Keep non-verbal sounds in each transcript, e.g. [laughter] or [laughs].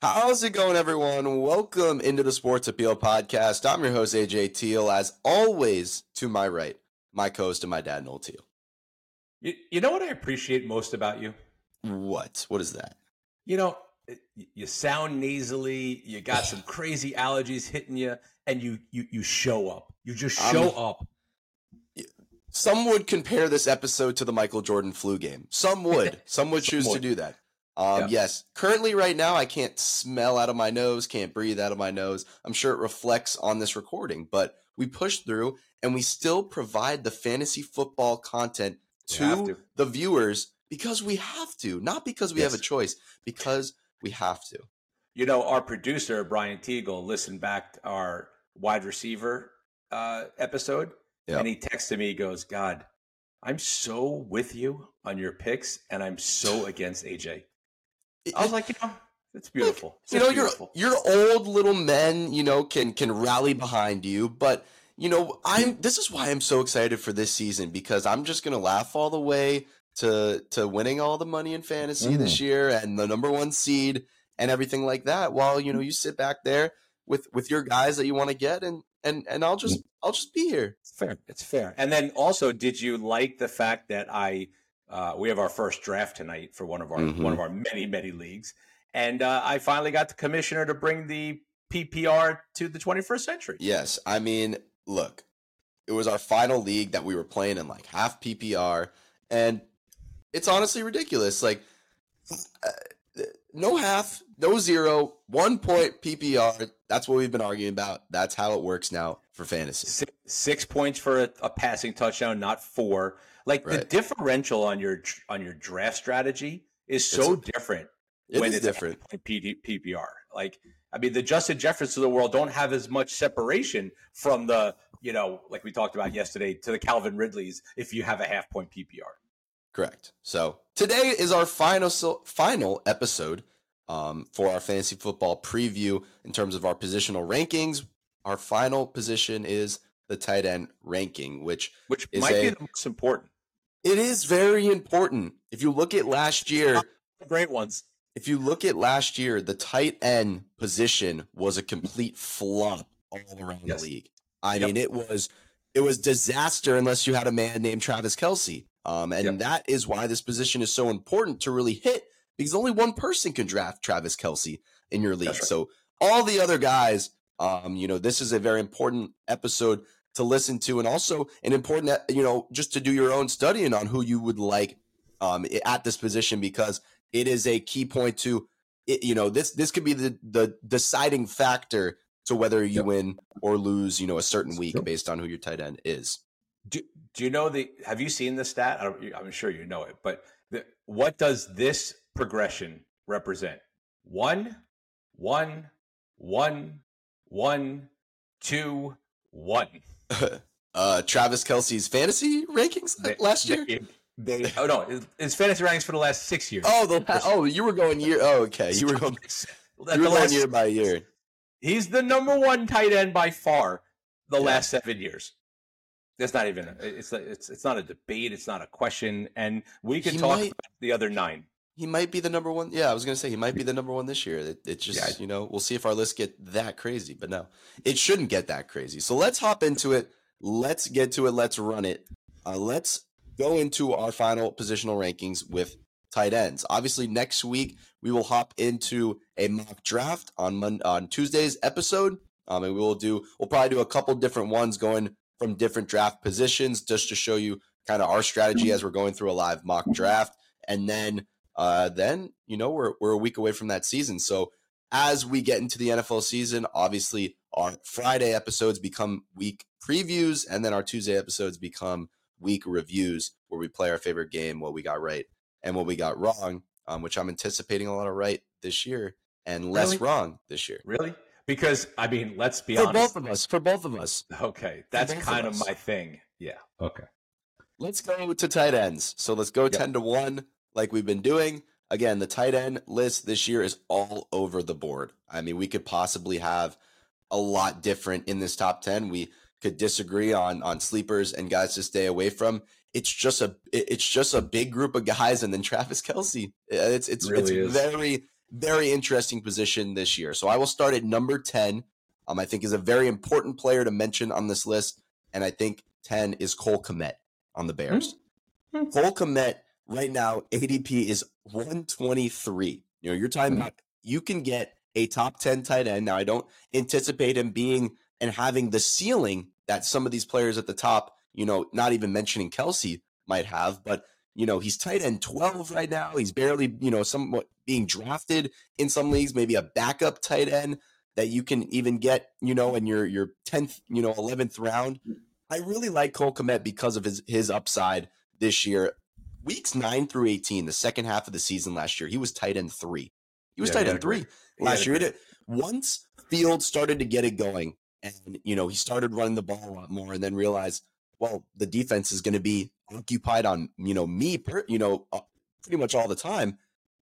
How's it going, everyone? Welcome into the Sports Appeal Podcast. I'm your host, AJ Teal. As always, to my right, my co host and my dad, Noel Teal. You, you know what I appreciate most about you? What? What is that? You know, you sound nasally, you got some [sighs] crazy allergies hitting you, and you you you show up. You just show um, up. Some would compare this episode to the Michael Jordan flu game. Some would. [laughs] Some would choose to do that. Um, yeah. Yes, currently, right now, I can't smell out of my nose, can't breathe out of my nose. I'm sure it reflects on this recording, but we push through and we still provide the fantasy football content to, to. the viewers because we have to, not because we yes. have a choice, because we have to. You know, our producer, Brian Teagle, listened back to our wide receiver uh, episode yep. and he texted me, he goes, God, I'm so with you on your picks and I'm so against AJ. I was like, you know, it's beautiful. It's you know, beautiful. your your old little men, you know, can can rally behind you, but you know, I'm this is why I'm so excited for this season because I'm just gonna laugh all the way to to winning all the money in fantasy mm. this year and the number one seed and everything like that. While you know you sit back there with with your guys that you want to get and and and I'll just I'll just be here. It's fair. It's fair. And then also, did you like the fact that I uh, we have our first draft tonight for one of our mm-hmm. one of our many many leagues, and uh, I finally got the commissioner to bring the PPR to the 21st century. Yes, I mean, look, it was our final league that we were playing in like half PPR, and it's honestly ridiculous. Like, uh, no half, no zero, one point PPR. That's what we've been arguing about. That's how it works now for fantasy. Six, six points for a, a passing touchdown, not four. Like right. the differential on your on your draft strategy is so it's, different it when it's different. PPR. Like I mean, the Justin Jeffersons of the world don't have as much separation from the you know, like we talked about yesterday, to the Calvin Ridleys if you have a half point PPR. Correct. So today is our final final episode um, for our fantasy football preview in terms of our positional rankings. Our final position is the tight end ranking, which which might a, be the most important. It is very important. If you look at last year, great ones. If you look at last year, the tight end position was a complete flop all around yes. the league. I yep. mean, it was it was disaster unless you had a man named Travis Kelce. Um, and yep. that is why this position is so important to really hit because only one person can draft Travis Kelce in your league. Right. So all the other guys, um, you know, this is a very important episode to listen to, and also an important, you know, just to do your own studying on who you would like um, at this position because it is a key point to, it, you know, this this could be the the deciding factor to whether you yep. win or lose, you know, a certain week yep. based on who your tight end is. Do, do you know the? Have you seen the stat? I'm sure you know it, but the, what does this progression represent? One, one, one, one, two, one. [laughs] uh, Travis Kelce's fantasy rankings they, last year. They, they, oh no, his fantasy rankings for the last six years. Oh, the oh, you were going year. Oh, okay, you were [laughs] going. you were going last, year by year. He's the number one tight end by far the yeah. last seven years. That's not even. It's it's it's not a debate. It's not a question, and we can he talk might, about the other nine. He might be the number one. Yeah, I was gonna say he might be the number one this year. It, it just yeah. you know we'll see if our list get that crazy, but no, it shouldn't get that crazy. So let's hop into it. Let's get to it. Let's run it. Uh, let's go into our final positional rankings with tight ends. Obviously, next week we will hop into a mock draft on Mon- on Tuesday's episode. Um, and we will do we'll probably do a couple different ones going from different draft positions just to show you kind of our strategy as we're going through a live mock draft. And then, uh, then you know we're we're a week away from that season. So as we get into the NFL season, obviously our Friday episodes become week previews, and then our Tuesday episodes become week reviews where we play our favorite game, what we got right and what we got wrong, um, which I'm anticipating a lot of right this year and less really? wrong this year. Really? Because I mean, let's be for honest. For both of us. For both of us. Okay, that's kind of, of my thing. Yeah. Okay. Let's go to tight ends. So let's go yep. ten to one, like we've been doing. Again, the tight end list this year is all over the board. I mean, we could possibly have a lot different in this top ten. We could disagree on on sleepers and guys to stay away from. It's just a it's just a big group of guys, and then [laughs] Travis Kelce. It's it's it really it's very very interesting position this year. So I will start at number 10. Um, I think is a very important player to mention on this list. And I think 10 is Cole Kmet on the Bears. Mm-hmm. Cole Kmet right now, ADP is 123. You know, you're talking hmm. about you can get a top 10 tight end. Now, I don't anticipate him being and having the ceiling that some of these players at the top, you know, not even mentioning Kelce might have, but you know, he's tight end 12 right now. He's barely, you know, somewhat being drafted in some leagues, maybe a backup tight end that you can even get, you know, in your your 10th, you know, 11th round. Hmm. I really like Cole Kmet because of his his upside this year. Weeks 9 through 18, the second half of the season last year, he was tight end 3. He was yeah, tight end 3 last year. Once Field started to get it going and you know, he started running the ball a lot more and then realized, well, the defense is going to be occupied on, you know, me, per, you know, uh, pretty much all the time.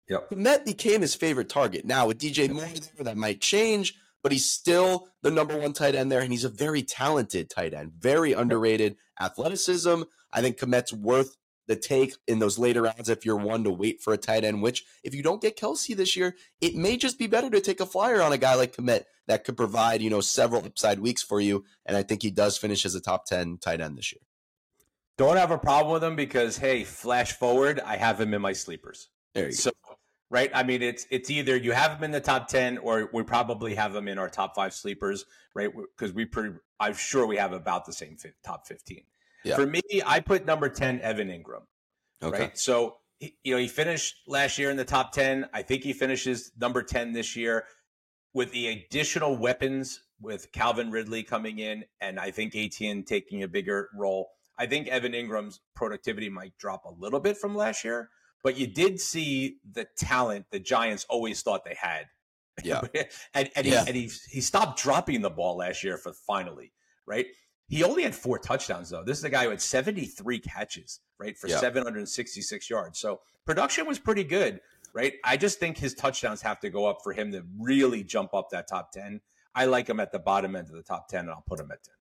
Yep. Kmet became his favorite target. Now with DJ Moore there, that might change, but he's still the number one tight end there, and he's a very talented tight end, very underrated athleticism. I think Kmet's worth the take in those later rounds if you're one to wait for a tight end, which if you don't get Kelce this year, it may just be better to take a flyer on a guy like Kmet that could provide, you know, several upside weeks for you. And I think he does finish as a top 10 tight end this year. Don't have a problem with him because, hey, flash forward, I have him in my sleepers. There you so, go. Right, I mean, it's it's either you have him in the top ten, or we probably have him in our top five sleepers, right? Because we, pretty, I'm sure we have about the same top fifteen. Yeah. For me, I put number 10, Evan Engram. Okay. Right. So, you know, he finished last year in the top 10. I think he finishes number 10 this year with the additional weapons with Calvin Ridley coming in and I think Etienne taking a bigger role. I think Evan Engram's productivity might drop a little bit from last year, but you did see the talent the Giants always thought they had. Yeah. [laughs] and and, yeah. He, and he, he stopped dropping the ball last year for finally, right? He only had four touchdowns though. This is a guy who had 73 catches, right, for yep. 766 yards. So production was pretty good, right? I just think his touchdowns have to go up for him to really jump up that top 10. I like him at the bottom end of the top 10 and I'll put him at 10.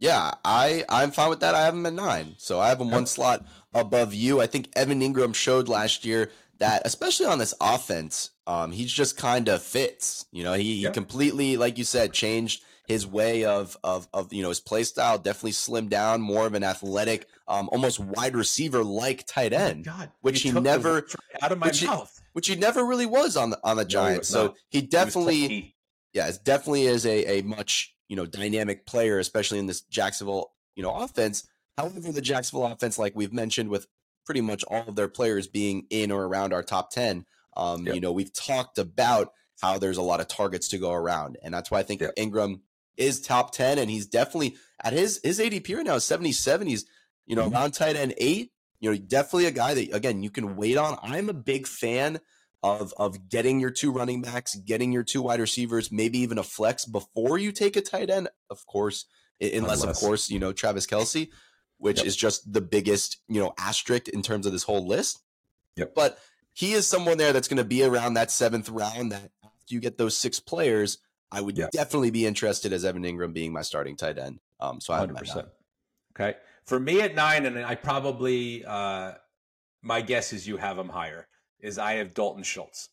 Yeah, I I'm fine with that. I have him at 9. So I have him one slot above you. I think Evan Engram showed last year that especially on this offense, um, he's just kind of fits. You know, he, he completely, like you said, changed his way of of of you know his play style definitely slimmed down, more of an athletic, um, almost wide receiver like tight oh end, oh God, which he never out of my which mouth, he, which he never really was on the on the Giants. No, so he definitely, he yeah, it definitely is a a much you know dynamic player, especially in this Jacksonville you know offense. However, the Jacksonville offense, like we've mentioned, with pretty much all of their players being in or around our top ten, um, yep. you know, we've talked about how there's a lot of targets to go around, and that's why I think yep. Engram is top 10 and he's definitely at his his ADP right now is 77. He's, you know, mm-hmm. around tight end 8. You know, definitely a guy that again you can wait on. I'm a big fan of of getting your two running backs, getting your two wide receivers, maybe even a flex before you take a tight end. Of course, unless, unless. of course, you know, Travis Kelce, which yep. is just the biggest, you know, asterisk in terms of this whole list. Yep. But he is someone there that's going to be around that seventh round that after you get those six players, I would definitely be interested as Evan Engram being my starting tight end. Um, so I have 100%. Okay. For me at nine, and I probably, uh, my guess is you have him higher, is I have Dalton Schultz.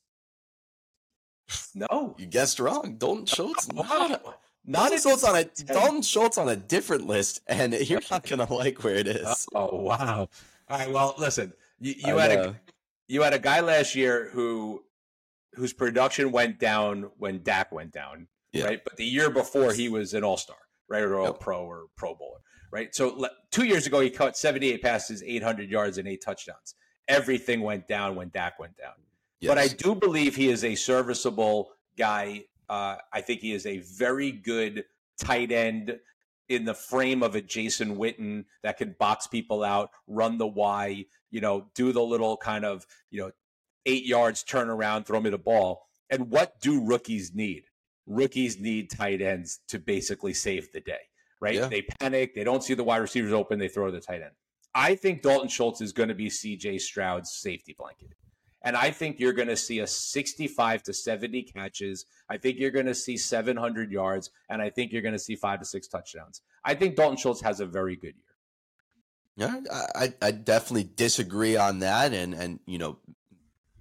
No. You guessed wrong. Dalton [laughs] Schultz. Not, not Dalton Schultz on a Dalton Schultz on a different list, and [laughs] you're not gonna like where it is. Oh wow! All right. Well, listen. You, you had a you had a guy last year who whose production went down when Dak went down, yeah. right? But the year before he was an All Star, right, or All yep. Pro or Pro Bowler, right? So two years ago he caught 78 passes, 800 yards, and eight touchdowns. Everything went down when Dak went down. Yes. But I do believe he is a serviceable guy. Uh, I think he is a very good tight end in the frame of a Jason Witten that can box people out, run the Y, you know, do the little kind of, you know, eight yards, turn around, throw me the ball. And what do rookies need? Rookies need tight ends to basically save the day, right? Yeah. They panic, they don't see the wide receivers open, they throw the tight end. I think Dalton Schultz is going to be CJ Stroud's safety blanket. And I think you're going to see a 65 to 70 catches. I think you're going to see 700 yards. And I think you're going to see five to six touchdowns. I think Dalton Schultz has a very good year. Yeah, I, I definitely disagree on that. And, and, you know,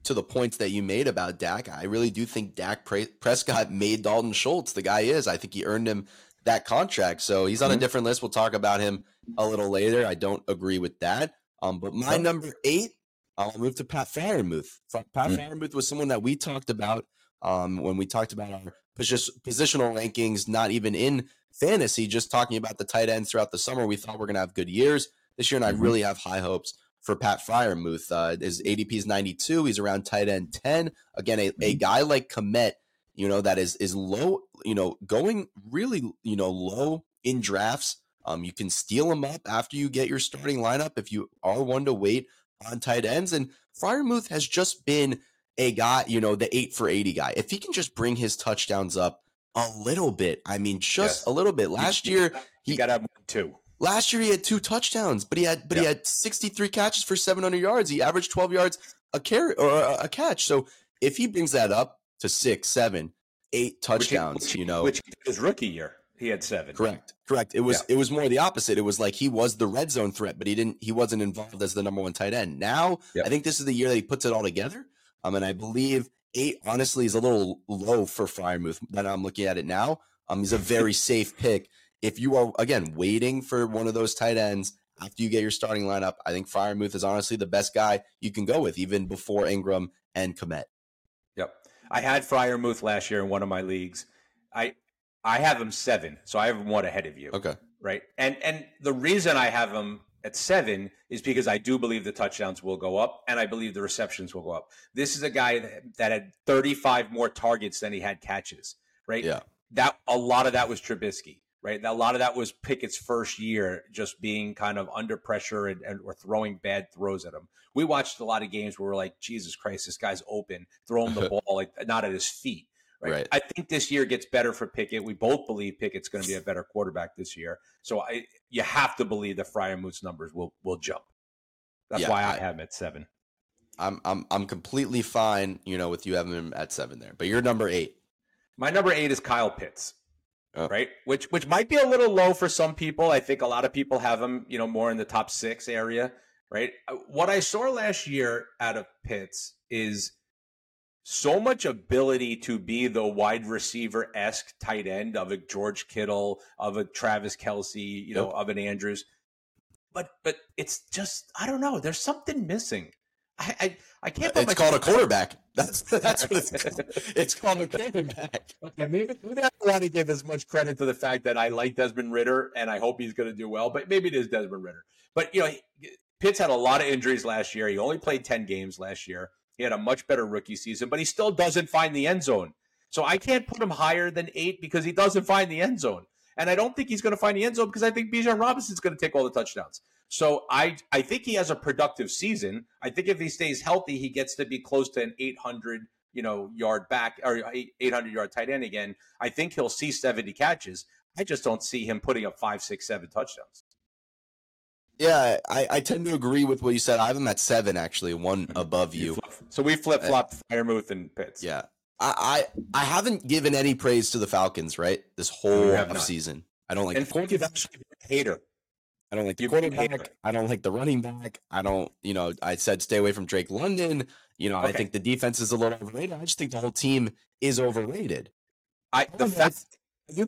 to the points that you made about Dak, I really do think Dak Prescott [laughs] made Dalton Schultz the guy is. I think he earned him that contract. So he's on mm-hmm. a different list. We'll talk about him a little later. I don't agree with that. Um, but my number eight, I'll move to Pat Freiermuth. Pat mm-hmm. Was someone that we talked about um, when we talked about our positional rankings, not even in fantasy, just talking about the tight ends throughout the summer. We thought we are going to have good years this year, and mm-hmm. I really have high hopes for Pat Freiermuth. Uh, his ADP is 92. He's around tight end 10. Again, a, a mm-hmm. guy like Kmet, you know, that is is low, you know, going really, you know, low in drafts. Um, you can steal him up after you get your starting lineup if you are one to wait on tight ends. And Freiermuth has just been a guy, you know, the eight for 80 guy. If he can just bring his touchdowns up a little bit, I mean, just yes. a little bit. Last year, he, he got up two. Last year he had two touchdowns, but he had but yep. he had 63 catches for 700 yards. He averaged 12 yards a carry or a, a catch. So if he brings that up to six, seven, eight touchdowns, he, you know, which his rookie year he had seven. Correct, correct. It was yeah. it was more the opposite. It was like he was the red zone threat, but he didn't. He wasn't involved as the number one tight end. Now yep. I think this is the year that he puts it all together. Um, and I believe eight honestly is a little low for Freiermuth. That I'm looking at it now. Um, he's a very [laughs] safe pick if you are again waiting for one of those tight ends after you get your starting lineup, I think Freiermuth is honestly the best guy you can go with, even before Engram and Kmet. Yep, I had Freiermuth last year in one of my leagues. I I have him seven, so I have him one ahead of you. Okay, right, and and the reason I have him at seven is because I do believe the touchdowns will go up and I believe the receptions will go up. This is a guy that, that had 35 more targets than he had catches, right? Yeah. That a lot of that was Trubisky right? A lot of that was Pickett's first year, just being kind of under pressure and, and or throwing bad throws at him. We watched a lot of games where we're like, Jesus Christ, this guy's open, Throw him the [laughs] ball like not at his feet. Right? right? I think this year gets better for Pickett. We both believe Pickett's going to be a better quarterback this year. So I, you have to believe the Freiermuth's numbers will will jump. That's yeah, why I, I have him at seven. I'm I'm I'm completely fine, you know, with you having him at seven there. But you're number eight. My number eight is Kyle Pitts. Oh. Right, which which might be a little low for some people. I think a lot of people have him, you know, more in the top six area. Right. Uh, what I saw last year out of Pitts is so much ability to be the wide receiver esque tight end of a George Kittle, of a Travis Kelce, you know, yep. of an Andrews. But but it's just I don't know. There's something missing. I I, I can't. it's called a quarterback. That's that's what it's called. It's called a quarterback. [laughs] Okay, maybe, maybe I don't want to give as much credit to the fact that I like Desmond Ridder and I hope he's going to do well, but maybe it is Desmond Ridder. But you know, Pitts had a lot of injuries last year. He only played ten games last year. He had a much better rookie season, but he still doesn't find the end zone. So I can't put him higher than eight because he doesn't find the end zone. And I don't think he's going to find the end zone because I think Bijan Robinson's going to take all the touchdowns. So I I think he has a productive season. I think if he stays healthy, he gets to be close to an 800 you know yard back or 800 yard tight end again. I think he'll see 70 catches. I just don't see him putting up five, six, seven touchdowns. Yeah, I, I tend to agree with what you said. I have him at seven, actually, one mm-hmm. above you. So we flip flopped uh, Freiermuth and Pitts. Yeah, I, I I haven't given any praise to the Falcons right this whole season. I don't like. And Falcons actually a hater. I don't like the quarterback. I don't like the running back. I don't, you know, I said stay away from Drake London. You know, okay. I think the defense is a little overrated. I just think the whole team is overrated. I the fact you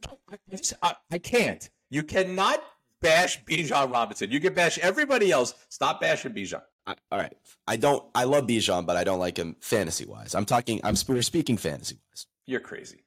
I, I can't. You cannot bash Bijan Robinson. You can bash everybody else. Stop bashing Bijan. all right. I don't. I love Bijan, but I don't like him fantasy wise. I'm talking. I'm we're speaking fantasy wise. You're crazy.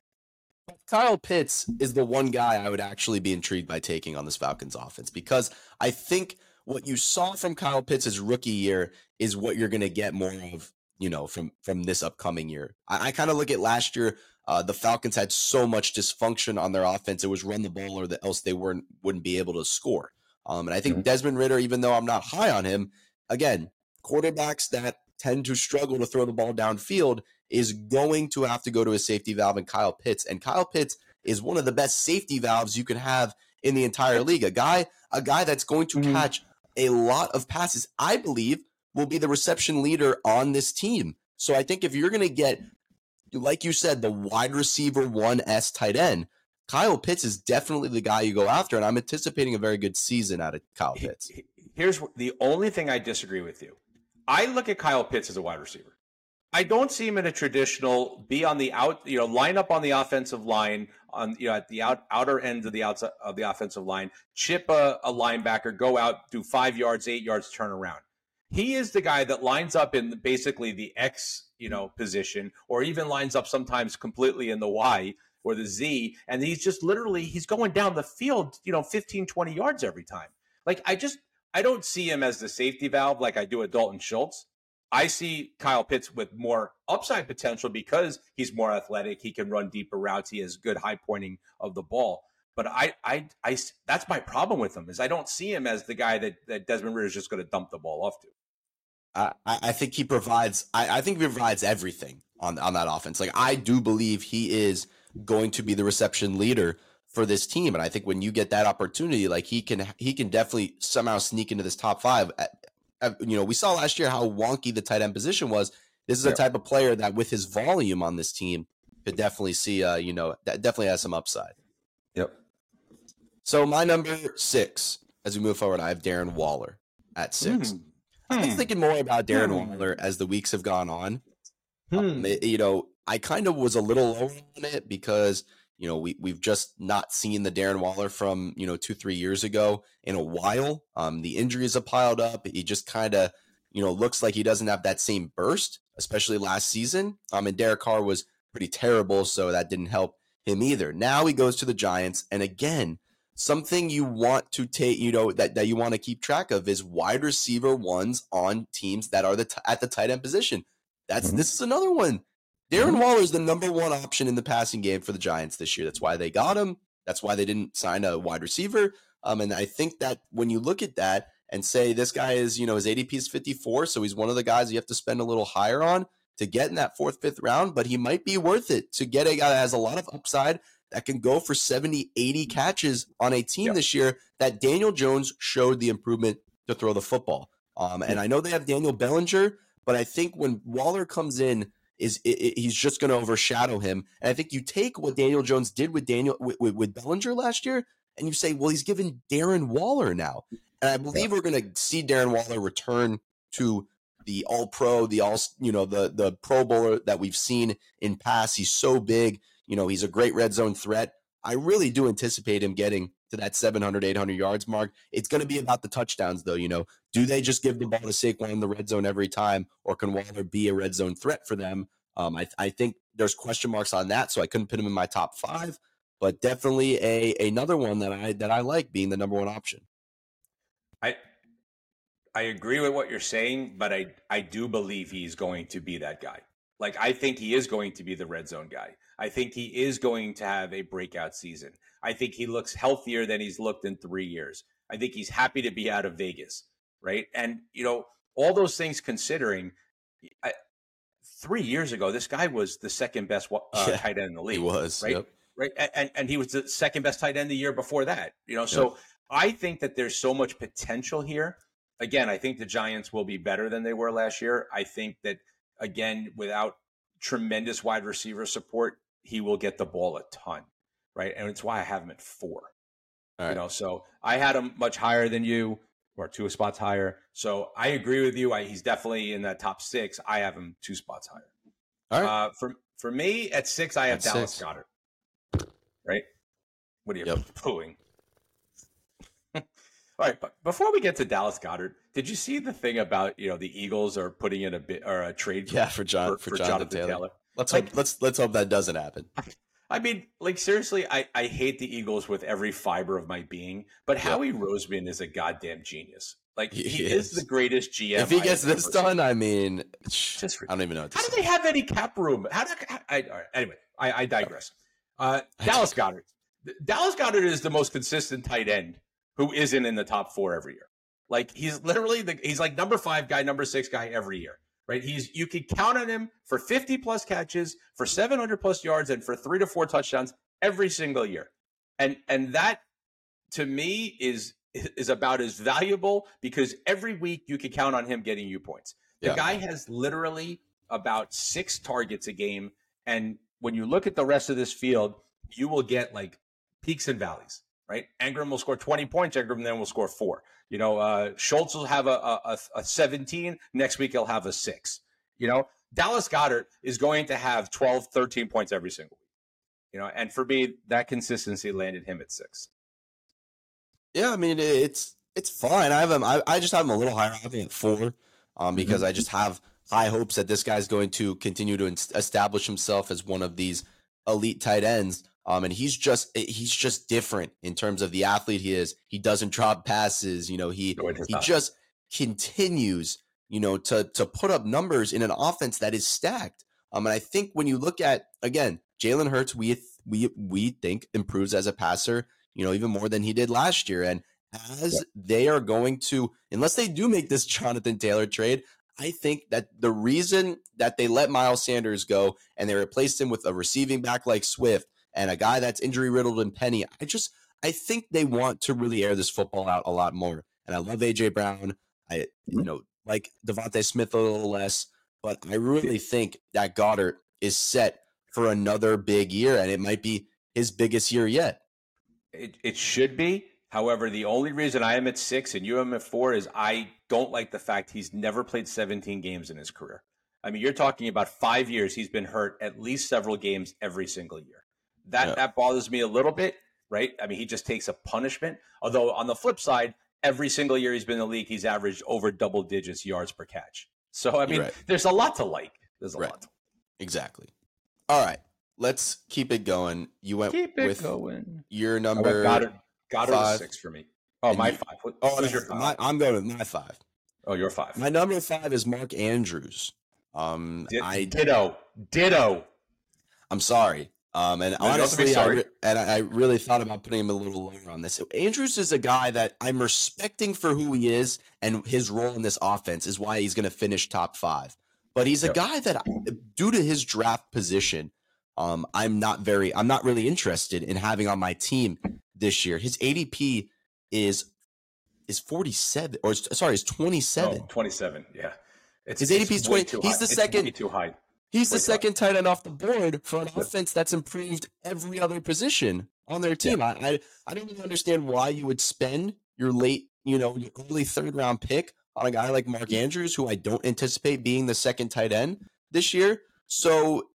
Kyle Pitts is the one guy I would actually be intrigued by taking on this Falcons offense because I think what you saw from Kyle Pitts' rookie year is what you're going to get more of, you know, from from this upcoming year. I, I kind of look at last year. Uh, the Falcons had so much dysfunction on their offense; it was run the ball, or the, else they weren't wouldn't be able to score. Um, and I think. Desmond Ridder, even though I'm not high on him, again, quarterbacks that tend to struggle to throw the ball downfield is going to have to go to a safety valve and Kyle Pitts. And Kyle Pitts is one of the best safety valves you can have in the entire league. A guy, a guy that's going to mm-hmm. catch a lot of passes, I believe, will be the reception leader on this team. So I think if you're going to get, like you said, the wide receiver one S tight end, Kyle Pitts is definitely the guy you go after, and I'm anticipating a very good season out of Kyle Pitts. Here's the only thing I disagree with you. I look at Kyle Pitts as a wide receiver. I don't see him in a traditional be on the out, you know, line up on the offensive line on you know at the out, outer end of the outside of the offensive line, chip a, a linebacker, go out, do five yards, eight yards, turn around. He is the guy that lines up in basically the X, you know, position, or even lines up sometimes completely in the Y or the Z, and he's just literally he's going down the field, you know, 15, 20 yards every time. Like I just I don't see him as the safety valve like I do at Dalton Schultz. I see Kyle Pitts with more upside potential because he's more athletic. He can run deeper routes. He has good high pointing of the ball. But I, I, I, that's my problem with him is I don't see him as the guy that, that Desmond Ridder is just going to dump the ball off to. I, I think he provides. I, I think he provides everything on on that offense. Like I do believe he is going to be the reception leader for this team, and I think when you get that opportunity, like he can he can definitely somehow sneak into this top five you know, we saw last year how wonky the tight end position was. This is a type of player that, with his volume on this team, could definitely see. Uh, you know, that definitely has some upside. Yep. So my number six, as we move forward, I have Darren Waller at six. Hmm. I've been hmm. thinking more about Darren hmm. Waller as the weeks have gone on. Um, it, you know, I kind of was a little low on it because you know, we we've just not seen the Darren Waller from you know two three years ago in a while. Um, the injuries have piled up. He just kind of you know looks like he doesn't have that same burst, especially last season. Um, and Derek Carr was pretty terrible, so that didn't help him either. Now he goes to the Giants, and again, something you want to take, you know, that, that you want to keep track of is wide receiver ones on teams that are the t- at the tight end position. That's mm-hmm. this is another one. Darren mm-hmm. Waller is the number one option in the passing game for the Giants this year. That's why they got him. That's why they didn't sign a wide receiver. Um, and I think that when you look at that and say this guy is, you know, his ADP is 54, so he's one of the guys you have to spend a little higher on to get in that fourth, fifth round, but he might be worth it to get a guy that has a lot of upside that can go for 70, 80 catches on a team this year that Daniel Jones showed the improvement to throw the football. Um, and I know they have Daniel Bellinger, but I think when Waller comes in, is it, it, he's just going to overshadow him. And I think you take what Daniel Jones did with Daniel with, with, with, Bellinger last year, and you say, well, he's given Darren Waller now, and I believe yeah. we're going to see Darren Waller return to the All Pro, the All you know the the Pro Bowler that we've seen in past. He's so big, you know, he's a great red zone threat. I really do anticipate him getting to that 700, 800 yards mark. It's going to be about the touchdowns, though. You know, do they just give the ball to Saquon in the red zone every time, or can Waller be a red zone threat for them? Um, I, I think there's question marks on that, so I couldn't put him in my top five, but definitely a another one that I that I like being the number one option. I I agree with what you're saying, but I I do believe he's going to be that guy. Like I think he is going to be the red zone guy. I think he is going to have a breakout season. I think he looks healthier than he's looked in three years. I think he's happy to be out of Vegas, right? And you know, all those things considering, I, three years ago, this guy was the second best [laughs] uh, yeah, tight end in the league. He was right, yep. right, and and he was the second best tight end the year before that. You know, so yep. I think that there's so much potential here. Again, I think the Giants will be better than they were last year. I think that again, without tremendous wide receiver support, he will get the ball a ton, right? And it's why I have him at four. Right. You know, so I had him much higher than you, or two spots higher. So I agree with you. I, he's definitely in that top six. I have him two spots higher. All right. Uh, for for me at six, I have at Dallas six. Goedert. Right. What are you yep. [laughs] pooing? [laughs] All right, but before we get to Dallas Goedert, did you see the thing about you know the Eagles are putting in a bit or a trade? Yeah, for John for, for, for Jonathan, Jonathan Taylor. Taylor. Let's like, hope let's let's hope that doesn't happen. [laughs] I mean, like seriously, I, I hate the Eagles with every fiber of my being, but yep. Howie Roseman is a goddamn genius. Like he, he is. is. the greatest GM. If he gets this done, seen. I mean, just I don't even know. How do they have any cap room? How do I, I anyway? I, I digress. Uh, Dallas Goedert. Dallas Goedert is the most consistent tight end who isn't in the top four every year. Like he's literally the he's like number five guy, number six guy every year right? He's you can count on him for 50 plus catches, for 700 plus yards, and for three to four touchdowns every single year. And and that to me is is about as valuable because every week you can count on him getting you points. The yeah. guy has literally about six targets a game, and when you look at the rest of this field, you will get like peaks and valleys right? Engram will score 20 points. Engram then will score four. You know, uh, Schultz will have a, a, a 17. Next week, he'll have a six. You know, Dallas Goedert is going to have 12, 13 points every single week. You know, and for me, that consistency landed him at six. Yeah, I mean it's it's fine. I have him. I, I just have him a little higher. I have him at four, um, because mm-hmm. I just have high hopes that this guy's going to continue to establish himself as one of these elite tight ends. Um, and he's just eh, he's just different in terms of the athlete he is. He doesn't drop passes. You know, he no, he not. just continues, you know, to to put up numbers in an offense that is stacked. Um, and I think when you look at again, Jalen Hurts, we we we think improves as a passer, you know, even more than he did last year. And as yep. they are going to, unless they do make this [laughs] Jonathan Taylor trade, I think that the reason that they let Miles Sanders go and they replaced him with a receiving back like Swift and a guy that's injury riddled and Penny, I just I think they want to really air this football out a lot more. And I love AJ Brown. I you mm-hmm. know like DeVonta Smith a little less, but I really think that Goedert is set for another big year, and it might be his biggest year yet. It, it should be. However, the only reason I am at six and you am at four is I don't like the fact he's never played 17 games in his career. I mean, you're talking about five years he's been hurt at least several games every single year. That yeah. that bothers me a little bit, right? I mean, he just takes a punishment. Although on the flip side, every single year he's been in the league, he's averaged over double digits yards per catch. So I mean, right. there's a lot to like. There's a right. lot. Exactly. All right, let's keep it going. You went keep with going. your number. Goedert, Goedert six for me. Oh, my you, five. What, oh, what your five? My, I'm going with my five. Oh, your five. My number five is Mark Andrews. Um, D- I ditto, ditto. I'm sorry. Um, and no, honestly, I re- and I really thought about putting him a little lower on this. So Andrews is a guy that I'm respecting for who he is and his role in this offense is why he's going to finish top five. But he's a yep. guy that, due to his draft position, um, I'm not very, I'm not really interested in having on my team this year. His ADP is is 47 or sorry, is 27. Oh, 27. Yeah. It's, His ADP is 20. He's the it's second. Too high. He's the second tight end off the board for an offense that's improved every other position on their team. I, I I don't even understand why you would spend your late, you know, your early third round pick on a guy like Mark Andrews, who I don't anticipate being the second tight end this year. So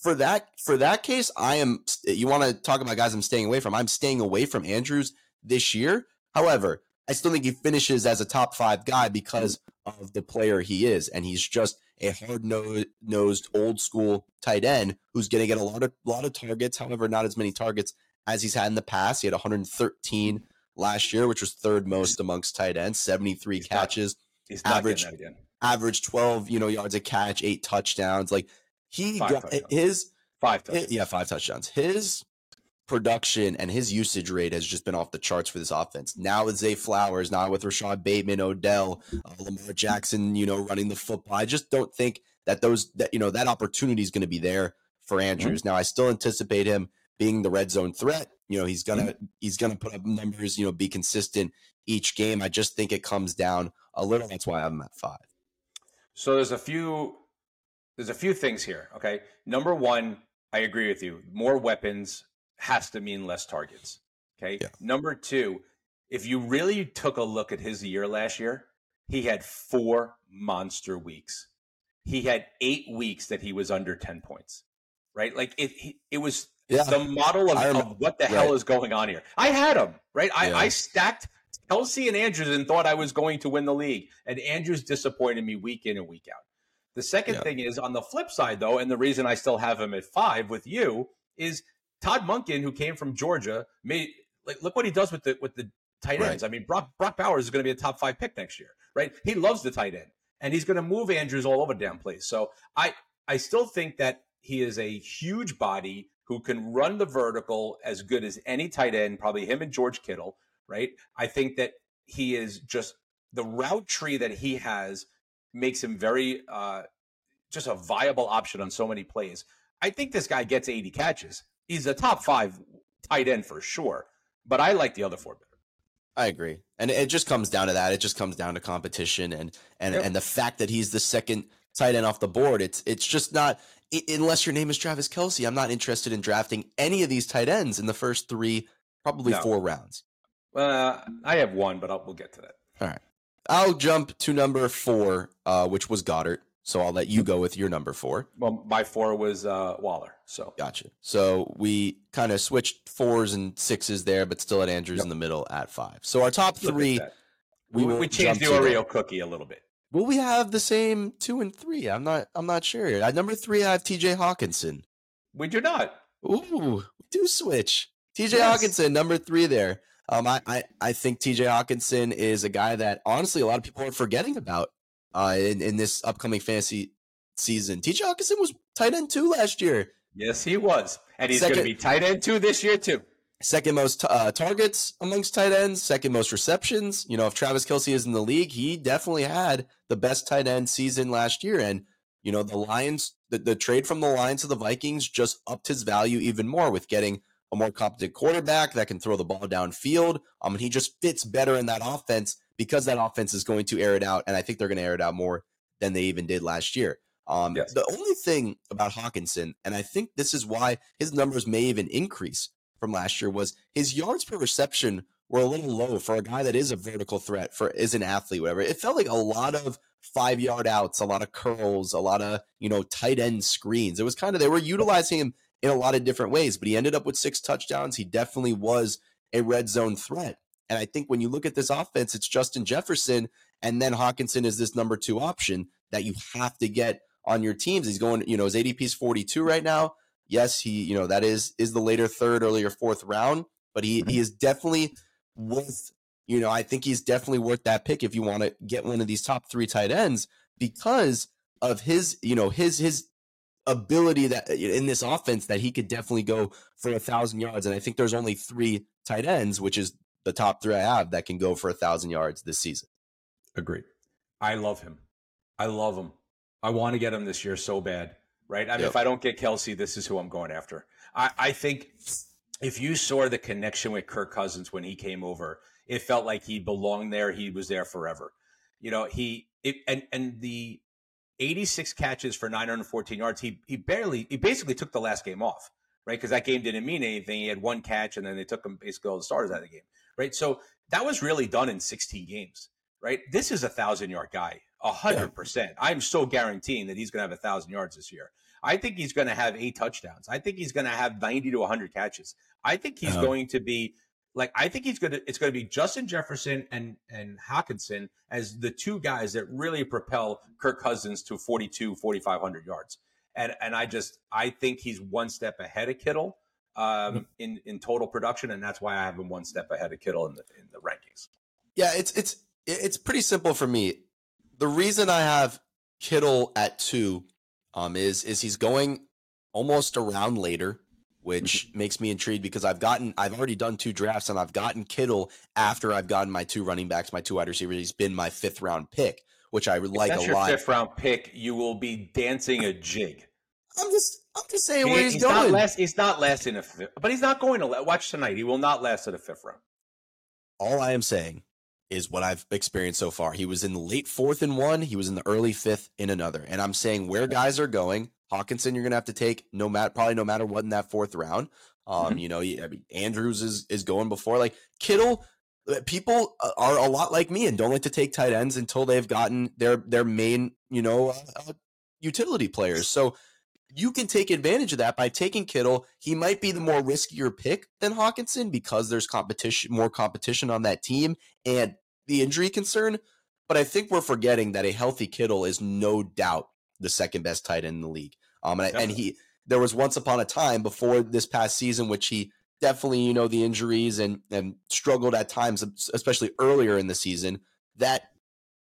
for that for that case, I am. You want to talk about guys I'm staying away from? I'm staying away from Andrews this year. However, I still think he finishes as a top five guy because of the player he is, and he's just a hard nosed, old school tight end who's going to get a lot of lot of targets. However, not as many targets as he's had in the past. He had 113 last year, which was third most amongst tight ends. 73 he's catches. Not, he's average average 12 you know yards a catch, eight touchdowns. Like he five got touchdowns. his five eh, touchdowns. yeah five touchdowns. His production and his usage rate has just been off the charts for this offense. Now with Zay Flowers, now with Rashod Bateman, Odell, uh, Lamar Jackson, you know, running the football. I just don't think that those that you know that opportunity is going to be there for Andrews. Mm-hmm. Now I still anticipate him being the red zone threat. You know, he's gonna mm-hmm. he's gonna put up numbers. You know, be consistent each game. I just think it comes down a little. That's why I'm at five. So there's a few there's a few things here. Okay, number one, I agree with you. More weapons has to mean less targets. Okay. Yeah. Number two, if you really took a look at his year last year, he had four monster weeks. He had eight weeks that he was under 10 points, right? Like it, it was yeah. the model of, of what the right. hell is going on here. I had him, right? I, yeah. I stacked Kelce and Andrews and thought I was going to win the league. And Andrews disappointed me week in and week out. The second yeah. thing is on the flip side, though, and the reason I still have him at five with you is Todd Monken, who came from Georgia, made like look what he does with the with the tight ends. Right. I mean, Brock Brock Bowers is going to be a top five pick next year, right? He loves the tight end, and he's going to move Andrews all over damn place. So I I still think that he is a huge body who can run the vertical as good as any tight end, probably him and George Kittle, right? I think that he is just the route tree that he has makes him very uh, just a viable option on so many plays. I think this guy gets 80 catches he's a top five tight end for sure. But I like the other four better. I agree, and it just comes down to that. It just comes down to competition and and yep. and the fact that he's the second tight end off the board. It's it's just not unless your name is Travis Kelce. I'm not interested in drafting any of these tight ends in the first three, probably no. four rounds. Uh, I have one, but I'll, we'll get to that. All right, I'll jump to number four, uh, which was Goedert. So I'll let you go with your number four. Well, my four was uh, Waller. So gotcha. So we kind of switched fours and sixes there, but still at Andrews yep. in the middle at five. So our top three, we, we changed the Oreo that. cookie a little bit. Will we have the same two and three? I'm not. I'm not sure. At number three, I have T.J. Hockenson. We do not. Ooh, we do switch. T.J. Yes. Hockenson, number three there. Um, I, I, I think T.J. Hockenson is a guy that honestly a lot of people are forgetting about uh, in, in this upcoming fantasy season. T.J. Hockenson was tight end two last year. Yes, he was, and he's going to be tight end two this year too second most uh, targets amongst tight ends, second most receptions. You know, if Travis Kelce is in the league, he definitely had the best tight end season last year. And, you know, the Lions, the, the trade from the Lions to the Vikings just upped his value even more with getting a more competent quarterback that can throw the ball downfield. Um, and he just fits better in that offense because that offense is going to air it out. And I think they're going to air it out more than they even did last year. Um, yes. The only thing about Hockenson, and I think this is why his numbers may even increase from last year was his yards per reception were a little low for a guy that is a vertical threat for is an athlete, whatever. It felt like a lot of five yard outs, a lot of curls, a lot of, you know, tight end screens. It was kind of they were utilizing him in a lot of different ways, but he ended up with six touchdowns. He definitely was a red zone threat. And I think when you look at this offense, it's Justin Jefferson and then Hockenson is this number two option that you have to get on your teams. He's going, you know, his ADP is 42 right now yes, he, you know, that is is the later third, earlier fourth round, but he mm-hmm. he is definitely worth, you know, I think he's definitely worth that pick if you want to get one of these top three tight ends because of his, you know, his his ability that in this offense that he could definitely go for a thousand yards. And I think there's only three tight ends, which is the top three I have that can go for a thousand yards this season. Agreed. I love him. I love him. I want to get him this year so bad right? I mean, yep. if I don't get Kelce, this is who I'm going after. I, I think if you saw the connection with Kirk Cousins when he came over, it felt like he belonged there. He was there forever. You know, he it, and and the 86 catches for 914 yards. He he barely he basically took the last game off, right? Because that game didn't mean anything. He had one catch, and then they took him basically all the starters out of the game, right? So that was really done in 16 games, right? This is a thousand yard guy. A hundred percent. I'm so guaranteeing that he's going to have a thousand yards this year. I think he's going to have eight touchdowns. I think he's going to have 90 to 100 catches. I think he's uh-huh. going to be like I think he's going to it's going to be Justin Jefferson and and Hockenson as the two guys that really propel Kirk Cousins to 42 4500 yards. And and I just I think he's one step ahead of Kittle um, in in total production and that's why I have him one step ahead of Kittle in the in the rankings. Yeah, it's it's it's pretty simple for me the reason I have Kittle at two um, is is he's going almost around later, which mm-hmm. makes me intrigued because I've gotten I've already done two drafts and I've gotten Kittle after I've gotten my two running backs, my two wide receivers. He's been my fifth round pick, which I would like a lot. Fifth round pick, you will be dancing a jig. I'm just I'm just saying he, where he's, he's going. Not last, he's not lasting a fifth, but he's not going to watch tonight. He will not last at a fifth round. All I am saying is what I've experienced so far. He was in the late fourth in one, he was in the early fifth in another. And I'm saying where guys are going, Hockenson, you're gonna have to take no matter probably no matter what in that fourth round. Um, mm-hmm. you know, I mean, Andrews is is going before like Kittle. Uh, people uh, are a lot like me and don't like to take tight ends until they've gotten their their main you know uh, uh, utility players. So you can take advantage of that by taking Kittle. He might be the more riskier pick than Hockenson because there's competition, more competition on that team, and the injury concern. But I think we're forgetting that a healthy Kittle is no doubt the second best tight end in the league. Um, and, and he there was once upon a time before this past season, which he definitely, you know, the injuries and and struggled at times, especially earlier in the season, that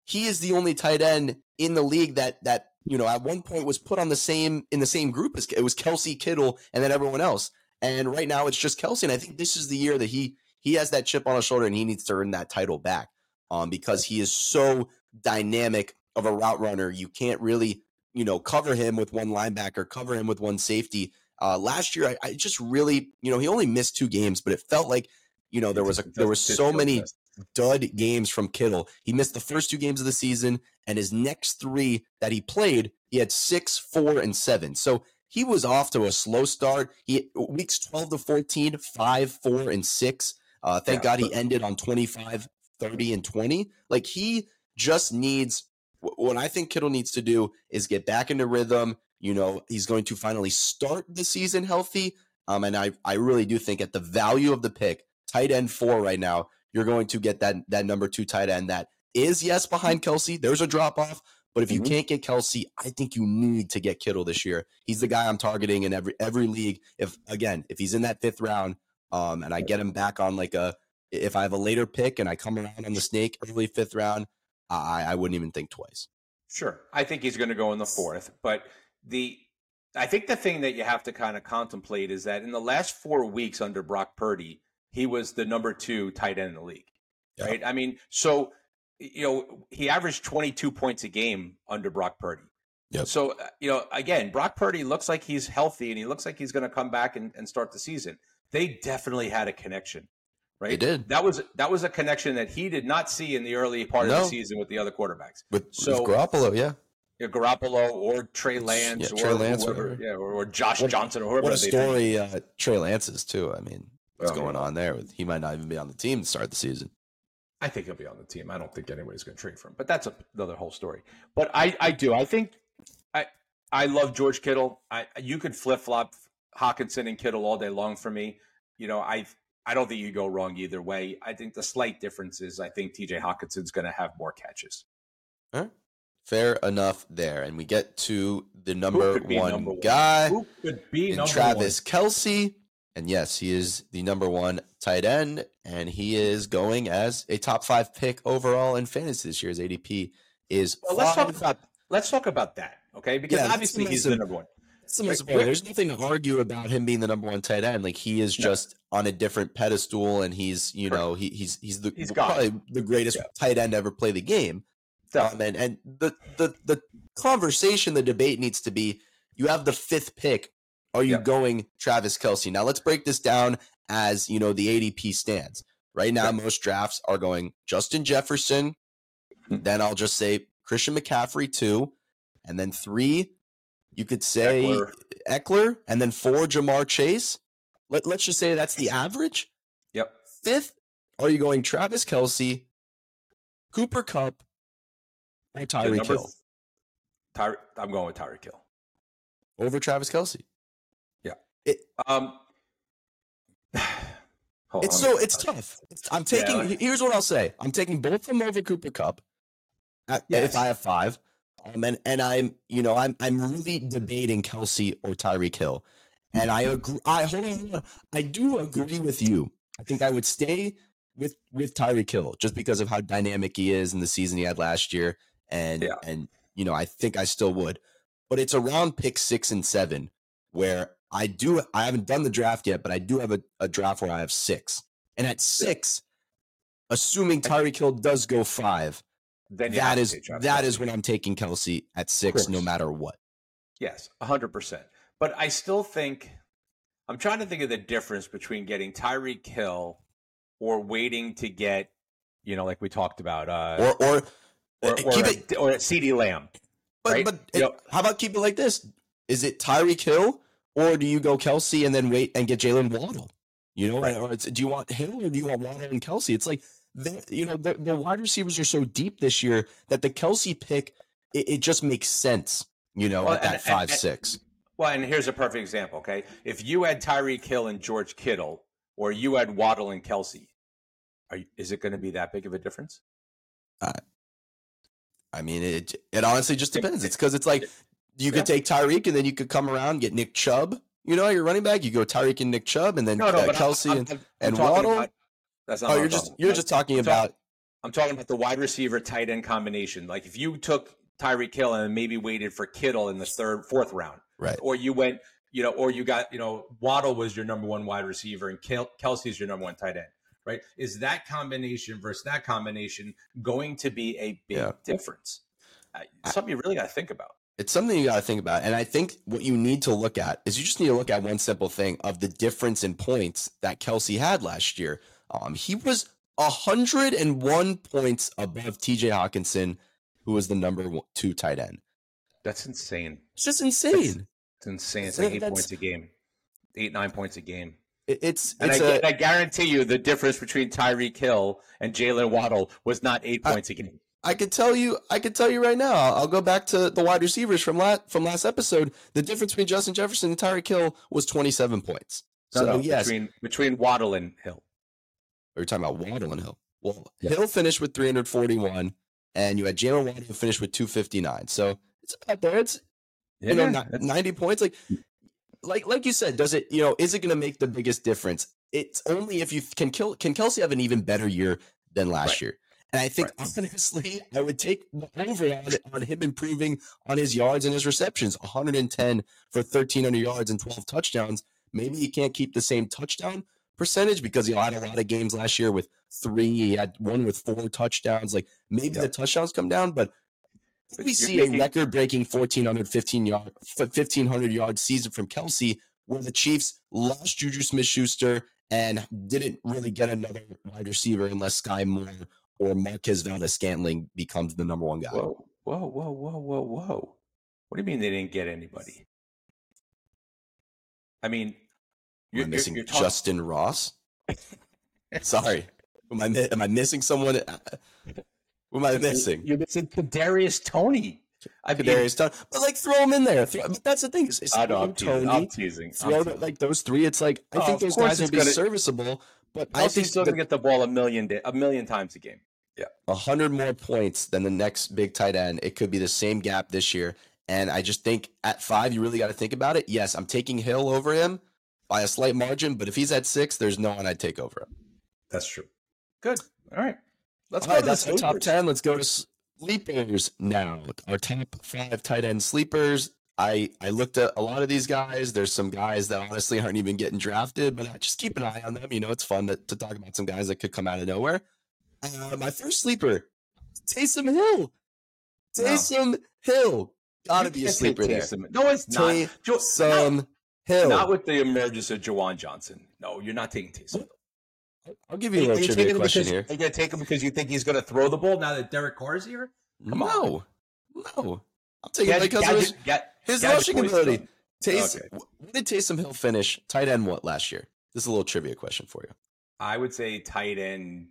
he is the only tight end in the league that that you know at one point was put on the same in the same group as it was Kelce Kittle and then everyone else. And right now it's just Kelce. And I think this is the year that he he has that chip on his shoulder and he needs to earn that title back um, because he is so dynamic of a route runner. You can't really, you know, cover him with one linebacker, cover him with one safety. Uh, last year, I, I, just really, you know, he only missed two games, but it felt like, you know, there was a there was so many dud games from Kittle. He missed the first two games of the season, and his next three that he played, he had six, four, and seven. So he was off to a slow start. He weeks 12 to 14, five, four, and six. Uh, thank yeah, God he ended on 25 30 and 20. Like he just needs what I think Kittle needs to do is get back into rhythm. You know, he's going to finally start the season healthy. Um, and I, I really do think at the value of the pick, tight end four right now, you're going to get that that number two tight end that is yes behind Kelce. There's a drop off, but if you mm-hmm. can't get Kelce, I think you need to get Kittle this year. He's the guy I'm targeting in every every league. If again, if he's in that fifth round, um, and I get him back on like a if I have a later pick and I come around on the snake early fifth round, I I wouldn't even think twice. Sure, I think he's going to go in the fourth, but the I think the thing that you have to kind of contemplate is that in the last four weeks under Brock Purdy, he was the number two tight end in the league. Yeah. Right. I mean, so you know, he averaged 22 points a game under Brock Purdy. Yep. So, uh, you know, again, Brock Purdy looks like he's healthy and he looks like he's going to come back and, and start the season. They definitely had a connection, right? They did. That was that was a connection that he did not see in the early part no. of the season with the other quarterbacks. With, so, with Garoppolo, yeah. Yeah, Garoppolo or Trey Lance, yeah, Trey Lance, whoever, yeah, or, or Josh what, Johnson, or whoever. What a story uh, Trey Lance is too. I mean, what's oh, going yeah. on there? He might not even be on the team to start the season. I think he'll be on the team. I don't think anybody's going to trade for him, but that's another whole story. But I, I do. I think I, I love George Kittle. I, you could flip flop Hockenson and Kittle all day long for me. You know, I, I don't think you go wrong either way. I think the slight difference is I think T.J. Hockenson's going to have more catches. Huh? Fair enough there, and we get to the number one number guy. Who could be Travis one? Kelce? And yes, he is the number one tight end, and he is going as a top five pick overall in fantasy this year. His ADP is. Well, let's talk about let's talk about that, okay? Because yeah, obviously he's the number one. There's nothing to argue about him being the number one tight end. Like he is just no. on a different pedestal, and he's you know he, he's he's the he's probably the greatest yeah. tight end ever play the game. Um, and and the the the conversation, the debate needs to be: you have the fifth pick are you yep. going Travis Kelce? Now let's break this down as you know the ADP stands. Right now, most drafts are going Justin Jefferson. Mm-hmm. Then I'll just say Christian McCaffrey two, and then three, you could say Ekeler, and then four Ja'Marr Chase. Let, let's just say that's the average. Yep. Fifth, are you going Travis Kelce, Cooper Kupp, or Tyreek Hill? Ty- I'm going with Tyreek Hill over Travis Kelce. It, um, [sighs] it's so it's tough. It's, I'm taking. Yeah, like, here's what I'll say. I'm taking both from over Cooper Kupp. At, yes. If I have five, um, and and I'm you know I'm I'm really debating Kelce or Tyreek Hill, and I agree. I hold on, I do agree with you. I think I would stay with with Tyreek Hill just because of how dynamic he is in the season he had last year, and yeah. and you know I think I still would, but it's around pick six and seven where I do. I haven't done the draft yet, but I do have a, a draft where I have six. And at six, assuming Tyreek Hill does go five, then that is that is when I'm taking Kelce at six, no matter what. Yes, hundred percent. But I still think I'm trying to think of the difference between getting Tyreek Hill or waiting to get, you know, like we talked about, uh, or or or, or, keep it, or CeeDee Lamb. But right? but it, how about keep it like this? Is it Tyreek Hill or do you go Kelce and then wait and get Jalen Waddle? You know, right. or do you want Hill or do you want Waddle and Kelce? It's like, you know, the, the, wide receivers are so deep this year that the Kelce pick, it, it just makes sense, you know, well, at that and, five, and, six. Well, and here's a perfect example, okay? If you had Tyreek Hill and George Kittle, or you had Waddle and Kelce, are, is it going to be that big of a difference? Uh, I mean, it it honestly just depends. It's because it's like you could take Tyreek and then you could come around get Nick Chubb. You know, your running back. You go Tyreek and Nick Chubb, and then no, no, uh, Kelce I'm, I'm, and, I'm and Waddle. About, that's not. Oh, you're just you're just talking about. I'm talking about the wide receiver tight end combination. Like if you took Tyreek Hill and maybe waited for Kittle in the third, fourth round, right? Or you went, you know, or you got, you know, Waddle was your number one wide receiver and Kelce is your number one tight end, right? Is that combination versus that combination going to be a big yeah. difference? something you really got to think about. It's something you got to think about. And I think what you need to look at is you just need to look at one simple thing of the difference in points that Kelce had last year. Um, he was 101 points above TJ Hockenson, who was the number one, two tight end. That's insane. It's just insane. it's insane. It's like eight points a game, eight, nine points a game. It's, and it's I, a, I guarantee you the difference between Tyreek Hill and Jalen Waddle was not eight points I, a game. I could tell you, I could tell you right now. I'll go back to the wide receivers from last from last episode. The difference between Justin Jefferson and Tyreek Hill was 27 points. So no, yes, between between Waddle and Hill. Are you talking about Waddle and Hill? Well, yeah. Hill finished with 341, and you had Jalen Waddle who finished with 259. So it's about there. It's yeah, you know 90 points. Like like like you said, does it you know is it going to make the biggest difference? It's only if you can kill. Can Kelce have an even better year than last right. year? And I think right. honestly, I would take over on, [laughs] on him improving on his yards and his receptions. 110 for 1,300 yards and 12 touchdowns. Maybe he can't keep the same touchdown percentage because he had a lot of games last year with three. He had one with four touchdowns. Like maybe yep. the touchdowns come down, but we see a record breaking 1,400, 15 yard, 1,500 yard season from Kelce where the Chiefs lost Juju Smith Schuster and didn't really get another wide receiver unless Sky Moore or Marquez Valdes-Scantling becomes the number one guy. Whoa, whoa, whoa, whoa, whoa, whoa. What do you mean they didn't get anybody? I mean, you're, missing you're, you're talking- Justyn Ross. Sorry, am I am I missing someone? Who am I missing? You're missing Kadarius Toney. I Kadarius Toney, but like throw him in there. Throw, that's the thing. Is, I know. I'm teasing. I'm teasing. Throw I'm teasing. like those three. It's like I oh, think those guys would be gonna, serviceable, but I think still gonna get the ball a million day, a million times a game. Yeah, a hundred more points than the next big tight end. It could be the same gap this year, and I just think at five, you really got to think about it. Yes, I'm taking Hill over him by a slight margin, but if he's at six, there's no one I'd take over him. That's true. Good. All right. Let's All go right, that's the top 10. Let's go to sleepers now. Our top five tight end sleepers. I, I looked at a lot of these guys. There's some guys that honestly aren't even getting drafted, but I just keep an eye on them. You know, it's fun to, to talk about some guys that could come out of nowhere. Uh, my first sleeper, Taysom Hill. Taysom no. Hill. Gotta be a sleeper there. No, it's not. Taysom Hill. Not with the emergence of Juwan Johnson. No, you're not taking Taysom. I'll give you a little trivia question because, here. Are you going to take him because you think he's going to throw the ball now that Derek Carr is here? Come no, on. no. I'll take him because gadget, of his, gadget, his rushing ability. Taste, okay. What did Taysom Hill finish tight end what last year? This is a little trivia question for you. I would say tight end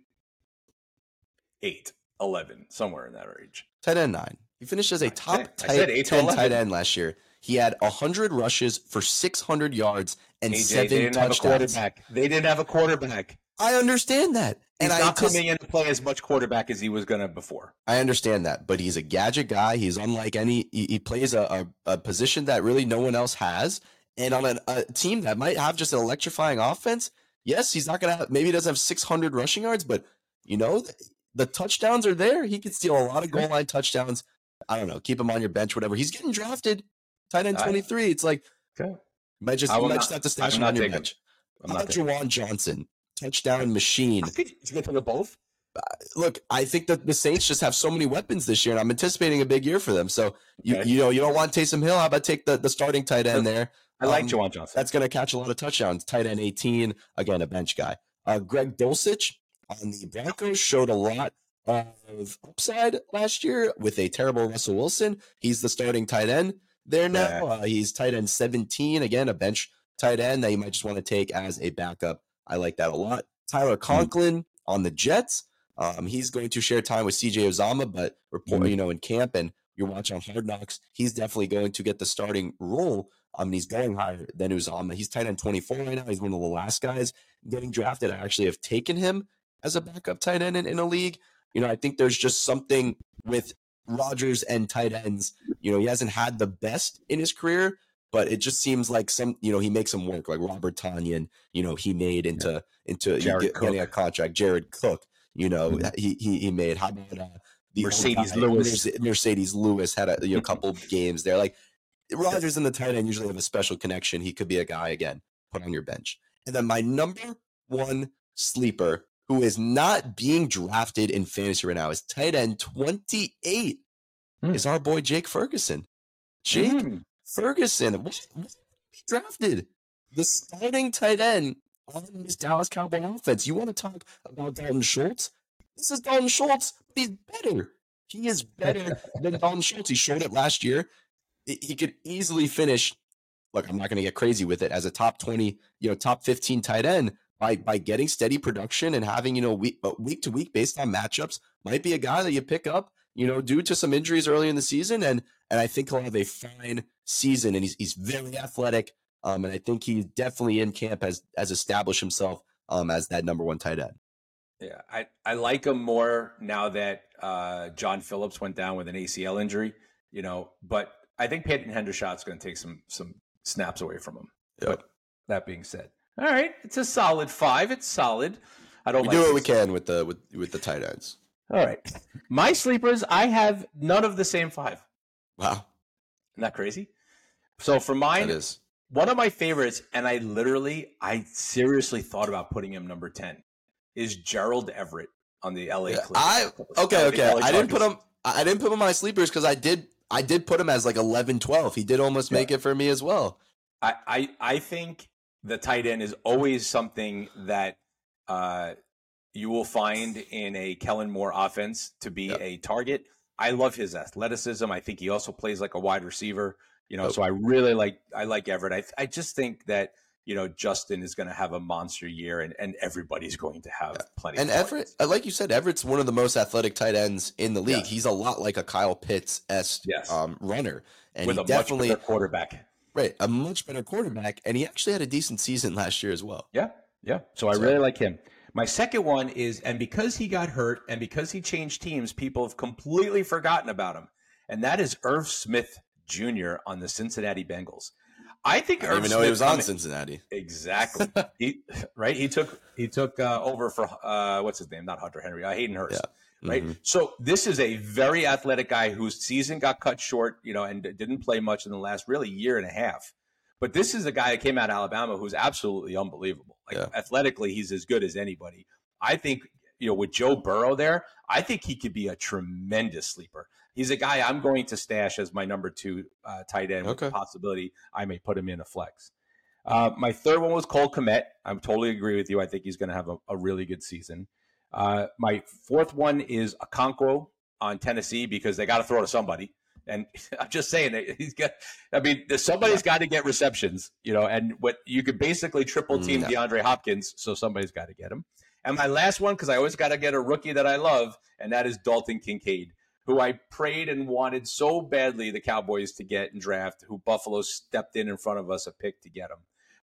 8, 11, somewhere in that range. Tight end 9. He finished as a top tight, 10 tight end last year. He had 100 rushes for 600 yards and AJ, seven they didn't touchdowns. They didn't have a quarterback. I understand that. He's and not I coming in to play as much quarterback as he was going to before. I understand that, but he's a gadget guy. He's unlike any. He, he plays a, a, a, position that really no one else has, and on a, a team that might have just an electrifying offense. Yes, he's not going to have. Maybe he doesn't have 600 rushing yards, but you know the, the touchdowns are there. He could steal a lot of goal line touchdowns. I don't know. Keep him on your bench, whatever. He's getting drafted, tight end 23. It's like okay. you might just you might not, just have to stash him on your bench. I'm How about Juwan Johnson? Touchdown machine. He's going to throw both. Uh, look, I think that the Saints just have so many weapons this year, and I'm anticipating a big year for them. So you okay. you know you don't want Taysom Hill. How about take the, the starting tight end there? I like um, Juwan Johnson. That's going to catch a lot of touchdowns. Tight end 18, again a bench guy. Uh, Greg Dulcich on the Broncos showed a lot of upside last year with a terrible Russell Wilson. He's the starting tight end there now. Uh, he's tight end 17, again a bench tight end that you might just want to take as a backup I like that a lot. Tyler mm-hmm. Conklin on the Jets. Um, he's going to share time with CJ Uzomah, but report, mm-hmm. you know, in camp and you're watching Hard Knocks, he's definitely going to get the starting role. Um, he's going higher than Uzomah. He's tight end 24 right now. He's one of the last guys getting drafted. I actually have taken him as a backup tight end in, in a league. You know, I think there's just something with Rodgers and tight ends. You know, he hasn't had the best in his career, but it just seems like some you know he makes them work like Robert Tonyan you know he made into yeah. into Jared getting a contract Jared Cook you know mm-hmm. he, he he made how about uh, the Marcedes Lewis Marcedes Lewis had a you know, couple games there like Rodgers and the tight end usually have a special connection he could be a guy again put on your bench and then my number one sleeper who is not being drafted in fantasy right now is tight end 28 mm. is our boy Jake Ferguson Jake mm. Ferguson. What, drafted the starting tight end on this Dallas Cowboy offense. You want to talk about Dalton Schultz? This is Dalton Schultz, but he's better. He is better than Dalton Schultz. He showed it last year. He could easily finish. Look, I'm not going to get crazy with it as a top 20, you know, top 15 tight end by by getting steady production and having, you know, week, week to week based on matchups might be a guy that you pick up you know, due to some injuries early in the season. And and I think he'll have a fine season. And he's he's very athletic. Um, and I think he definitely in camp has has established himself um as that number one tight end. Yeah, I, I like him more now that uh, John Phillips went down with an ACL injury, you know, but I think Peyton Hendershot's going to take some some snaps away from him. Yep. But that being said, all right, it's a solid five. It's solid. I don't we like do what we can with the with with the tight ends. All right, my sleepers. I have none of the same five. Wow, isn't that crazy? So for mine, that is one of my favorites, and I literally, I seriously thought about putting him number ten. Is Gerald Everett on the LA? Yeah, I okay, okay. I didn't put him. I didn't put him on my sleepers because I did. I did put him as like 11, 12. He did almost make it for me as well. I, I I think the tight end is always something that uh, you will find in a Kellen Moore offense to be yep. a target. I love his athleticism. I think he also plays like a wide receiver. You know, so I really like I like Everett. I I just think that you know Justin is going to have a monster year, and and everybody's going to have yeah. plenty. And Everett, uh, like you said, Everett's one of the most athletic tight ends in the league. Yeah. He's a lot like a Kyle Pitts s yes. um, runner, and with a definitely much better quarterback. Right, a much better quarterback, and he actually had a decent season last year as well. Yeah, yeah. So I so, really like him. My second one is, and because he got hurt and because he changed teams, people have completely forgotten about him, and that is Irv Smith Jr. on the Cincinnati Bengals. I think I didn't even know he was on Cincinnati. Exactly. [laughs] he right. He took he took uh, over for uh, what's his name? Not Hunter Henry. Uh, Hayden Hurst. Yeah. Right. Mm-hmm. So this is a very athletic guy whose season got cut short, you know, and didn't play much in the last really year and a half. But this is a guy that came out of Alabama who's absolutely unbelievable. Like yeah. athletically, he's as good as anybody. I think you know with Joe Burrow there, I think he could be a tremendous sleeper. He's a guy I'm going to stash as my number two uh, tight end okay. with the possibility I may put him in a flex. Uh, my third one was Cole Kmet. I totally agree with you. I think he's going to have a, a, really good season. Uh, my fourth one is Okonkwo on Tennessee because they got to throw to somebody. And [laughs] I'm just saying that he's got. I mean, somebody's got to get receptions, you know. And what you could basically triple team no. DeAndre Hopkins, so somebody's got to get him. And my last one, because I always got to get a rookie that I love, and that is Dalton Kincaid who I prayed and wanted so badly the Cowboys to get and draft, who Buffalo stepped in in front of us a pick to get him.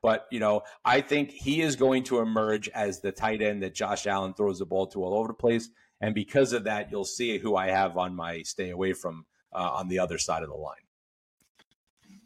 But, you know, I think he is going to emerge as the tight end that Josh Allen throws the ball to all over the place. And because of that, you'll see who I have on my stay away from uh, on the other side of the line.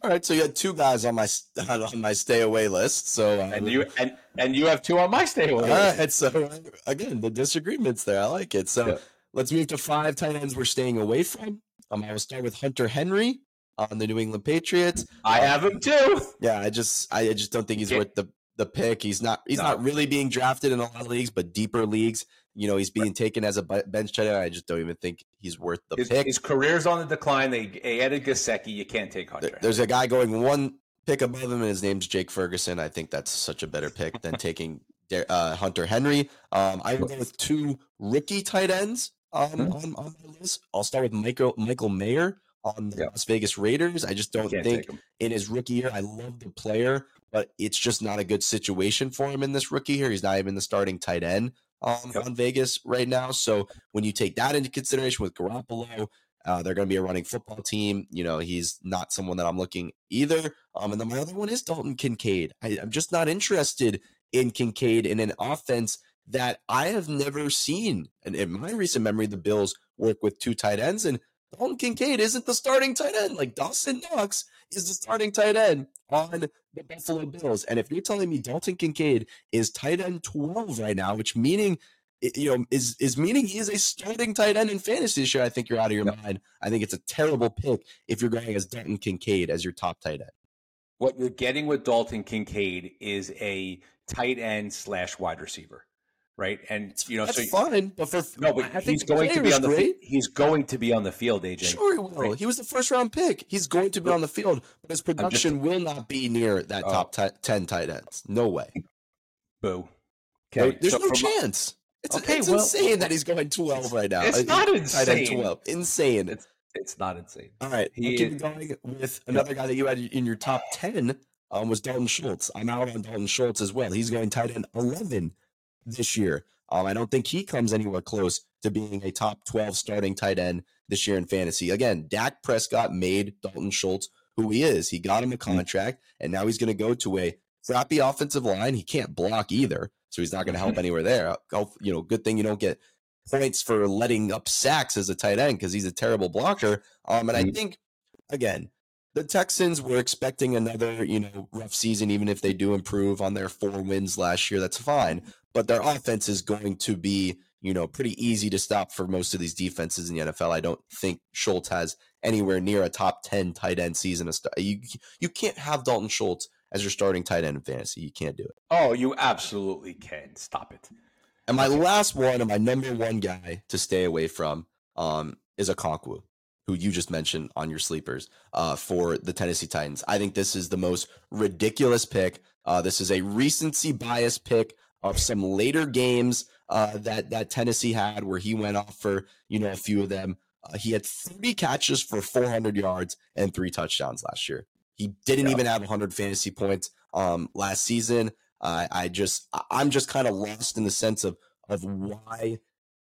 All right, so you had two guys on my [laughs] on my stay away list. So uh, and you and and you have two on my stay away. All right, so again, the disagreements there. I like it. So yeah. Let's move to five tight ends we're staying away from. Um, I will start with Hunter Henry on the New England Patriots. I have him too. Yeah, I just I just don't think he's worth the the pick. He's not he's no. not really being drafted in a lot of leagues, but deeper leagues, you know, he's being taken as a bench tight end. I just don't even think he's worth the his, pick. His career's on the decline. They added Gesicki. You can't take Hunter. There, there's a guy going one pick above him, and his name's Jake Ferguson. I think that's such a better pick than taking uh, Hunter Henry. Um, I would go [laughs] with two rookie tight ends um, mm-hmm. on, on my list. I'll start with Michael Michael Mayer on the Las Vegas Raiders. I just don't think in his rookie year, I love the player, but it's just not a good situation for him in this rookie year. He's not even the starting tight end um, yep. on Vegas right now. So when you take that into consideration with Garoppolo, uh, they're going to be a running football team. You know, he's not someone that I'm looking either. Um, and then my other one is Dalton Kincaid. I, I'm just not interested in Kincaid in an offense that I have never seen. And in my recent memory, the Bills work with two tight ends, and Dalton Kincaid isn't the starting tight end. Like Dawson Knox is the starting tight end on the Buffalo Bills. And if you're telling me Dalton Kincaid is tight end 12 right now, which meaning you know is is meaning he is a starting tight end in fantasy this year, I think you're out of your yep. mind. I think it's a terrible pick if you're going as Dalton Kincaid as your top tight end. What you're getting with Dalton Kincaid is a tight end slash wide receiver right? And you know, that's so fine. But for no, but he's going to be on the great. he's going to be on the field, AJ. Sure, he will. Right? He was the first round pick. He's going to be on the field, but his production just, will not be near that oh. top t- ten tight ends. No way. Boo. Okay, there's so no chance. It's, okay, it's well, insane that he's going 12 right now. It's not insane. 12. Insane. It's, it's not insane. All right. He, keep going with another guy that you had in your top 10 um, was Dalton Schultz. I'm out on Dalton Schultz as well. He's going tight end 11 this year. Um, I don't think he comes anywhere close to being a top 12 starting tight end this year in fantasy. Again, Dak Prescott made Dalton Schultz who he is. He got him a mm-hmm. contract, and now he's going to go to a crappy offensive line. He can't block either, so he's not going to help mm-hmm. anywhere there. You know, good thing you don't get points for letting up sacks as a tight end because he's a terrible blocker. Um, and I mm-hmm. think again, the Texans were expecting another, you know, rough season, even if they do improve on their four wins last year. That's fine. But their offense is going to be, you know, pretty easy to stop for most of these defenses in the NFL. I don't think Schultz has anywhere near a top 10 tight end season. You, you can't have Dalton Schultz as your starting tight end in fantasy. You can't do it. Oh, you absolutely can. Stop it. And my last one and my number one guy to stay away from um, is Okonkwo who you just mentioned on your sleepers uh, for the Tennessee Titans. I think this is the most ridiculous pick. Uh, this is a recency bias pick of some later games uh, that that Tennessee had, where he went off for you know a few of them. Uh, he had three catches for 400 yards and three touchdowns last year. He didn't yeah. even have 100 fantasy points um, last season. I just I'm just kind of lost in the sense of of why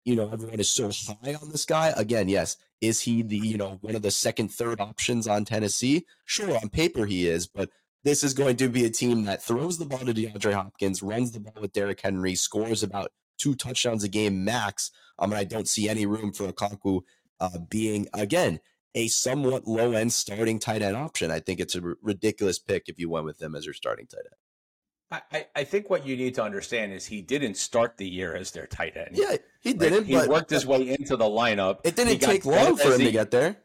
you know everyone is so high on this guy. Again, yes, is he the, you know, one of the second, third options on Tennessee? Sure, on paper he is, but this is going to be a team that throws the ball to DeAndre Hopkins, runs the ball with Derrick Henry, scores about two touchdowns a game max. Um, and I don't see any room for Okonkwo uh, being, again, a somewhat low end starting tight end option. I think it's a r- ridiculous pick if you went with him as your starting tight end. I, I think what you need to understand is he didn't start the year as their tight end. Yeah, he didn't. Right? He worked his way into the lineup. It didn't take long for him he, to get there.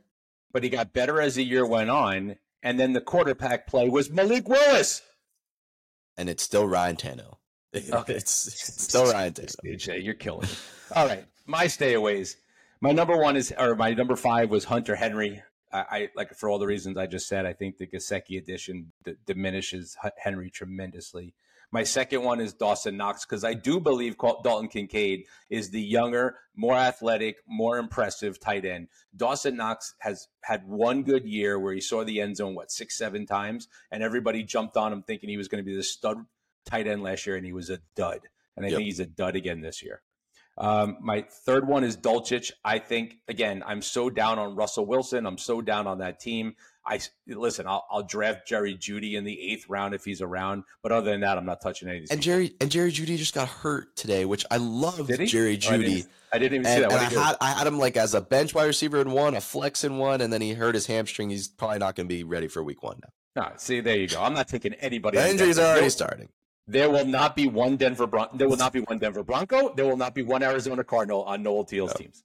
But he got better as the year went on. And then the quarterback play was Malik Willis. And it's still Ryan Tannehill. [laughs] Okay. It's, it's still Ryan [laughs] Tannehill. Jay, you're killing me. All right. My stayaways. My number one is, or my number five was Hunter Henry. I, I, like for all the reasons I just said. I think the Gesicki edition d- diminishes Henry tremendously. My second one is Dawson Knox because I do believe Dalton Kincaid is the younger, more athletic, more impressive tight end. Dawson Knox has had one good year where he saw the end zone what six, seven times, and everybody jumped on him thinking he was going to be the stud tight end last year, and he was a dud. And I yep. think he's a dud again this year. Um, my third one is Dulcich. I think again, I'm so down on Russell Wilson. I'm so down on that team. I listen. I'll, I'll draft Jerry Jeudy in the eighth round if he's around. But other than that, I'm not touching any of these. And Jerry and Jerry Jeudy just got hurt today, which I love. Jerry Jeudy. Oh, I, didn't, I, didn't, even and, see that. I had I had him like as a bench wide receiver in one, a flex in one, and then he hurt his hamstring. He's probably not going to be ready for week one now. No, see, there you go. I'm not taking anybody. The injuries are already starting. There will not be one Denver Bron- There will not be one Denver Bronco. There will not be one Arizona Cardinal on Noel Teal's no. teams.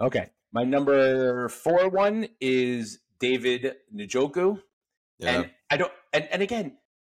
Okay, my number four one is David Njoku, yeah. and I don't. And, and again,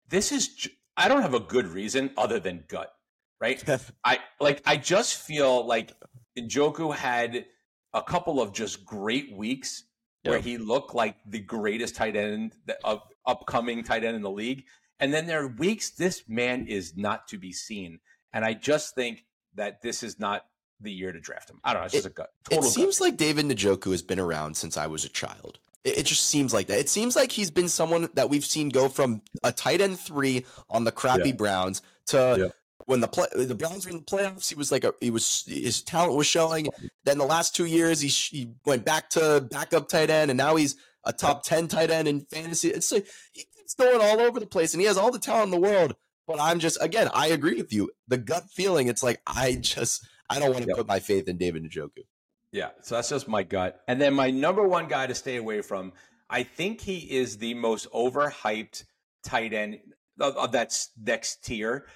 this is I don't have a good reason other than gut, right? [laughs] I like I just feel like Njoku had a couple of just great weeks where he looked like the greatest tight end of upcoming tight end in the league. And then there are weeks this man is not to be seen. And I just think that this is not the year to draft him. I don't know. It's just it, a gut. it seems gut. like David Njoku has been around since I was a child. It, it, just seems like that. It seems like he's been someone that we've seen go from a tight end three on the crappy yeah. Browns to yeah. when the play, the Browns were in the playoffs. He was like a he was his talent was showing. Then the last two years he he went back to backup tight end, and now he's a top ten tight end in fantasy. It's like he, going all over the place and he has all the talent in the world. But I'm just, again, I agree with you. The gut feeling, it's like, I just, I don't want to yep. put my faith in David Njoku. Yeah. So that's just my gut. And then my number one guy to stay away from, I think he is the most overhyped tight end of, of that next tier.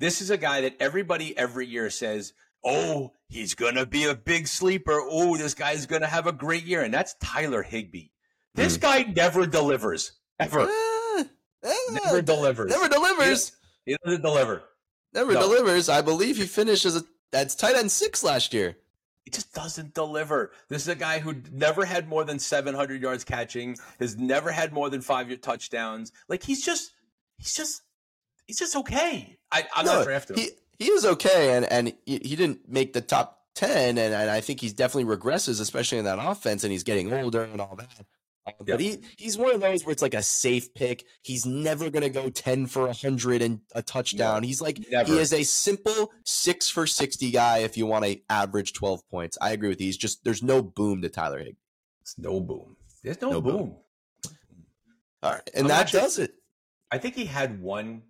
This is a guy that everybody every year says, oh, he's going to be a big sleeper. Oh, this guy's going to have a great year. And that's Tyler Higbee. This mm. guy never delivers ever. Uh, never delivers. Never delivers. He, he doesn't deliver. Never no. delivers. I believe he finished as a that's tight end six last year. He just doesn't deliver. This is a guy who never had more than 700 yards catching, has never had more than five touchdowns. Like he's just, he's just, he's just okay. I, I'm no, not drafting him. He, he was okay, and and he, he didn't make the top 10 and, and, I think he's definitely regresses, especially in that offense, and he's getting older and all that. Uh, but he he's one of those where it's like a safe pick. He's never gonna go ten for hundred and a touchdown. he's like never. he is a simple six for sixty guy. If you want to average twelve points, I agree with you. He's just there's no boom to Tyler Higbee. It's no boom. There's no, no boom. boom. All right, and I'm that sure. does it. I think he had one.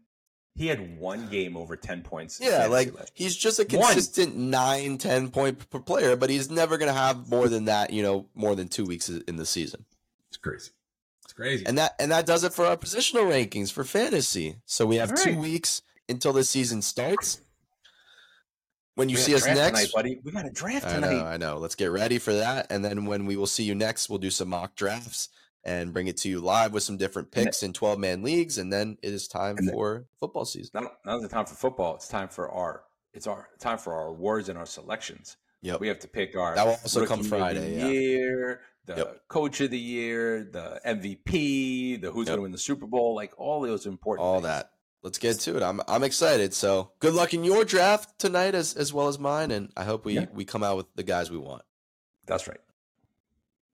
He had one game over ten points. Yeah, like he's just a consistent one. nine, ten point per player, but he's never going to have more than that. You know, more than two weeks in the season. It's crazy. It's crazy. And that and that does it for our positional rankings for fantasy. So we have right. two weeks until the season starts. When you see us next, tonight, buddy, we got a draft tonight. I know, I know. Let's get ready for that. And then when we will see you next, we'll do some mock drafts and bring it to you live with some different picks in 12 man leagues. And then it is time for football season. Not, not the time for football. It's time for our, it's our time for our awards and our selections. Yep. We have to pick our that will also come Friday. Yeah. The yep. coach of the year, the MVP, the who's yep. going to win the Super Bowl, like all those important. All things. that. Let's get to it. I'm I'm excited. So good luck in your draft tonight as as well as mine, and I hope we yeah. we come out with the guys we want. That's right.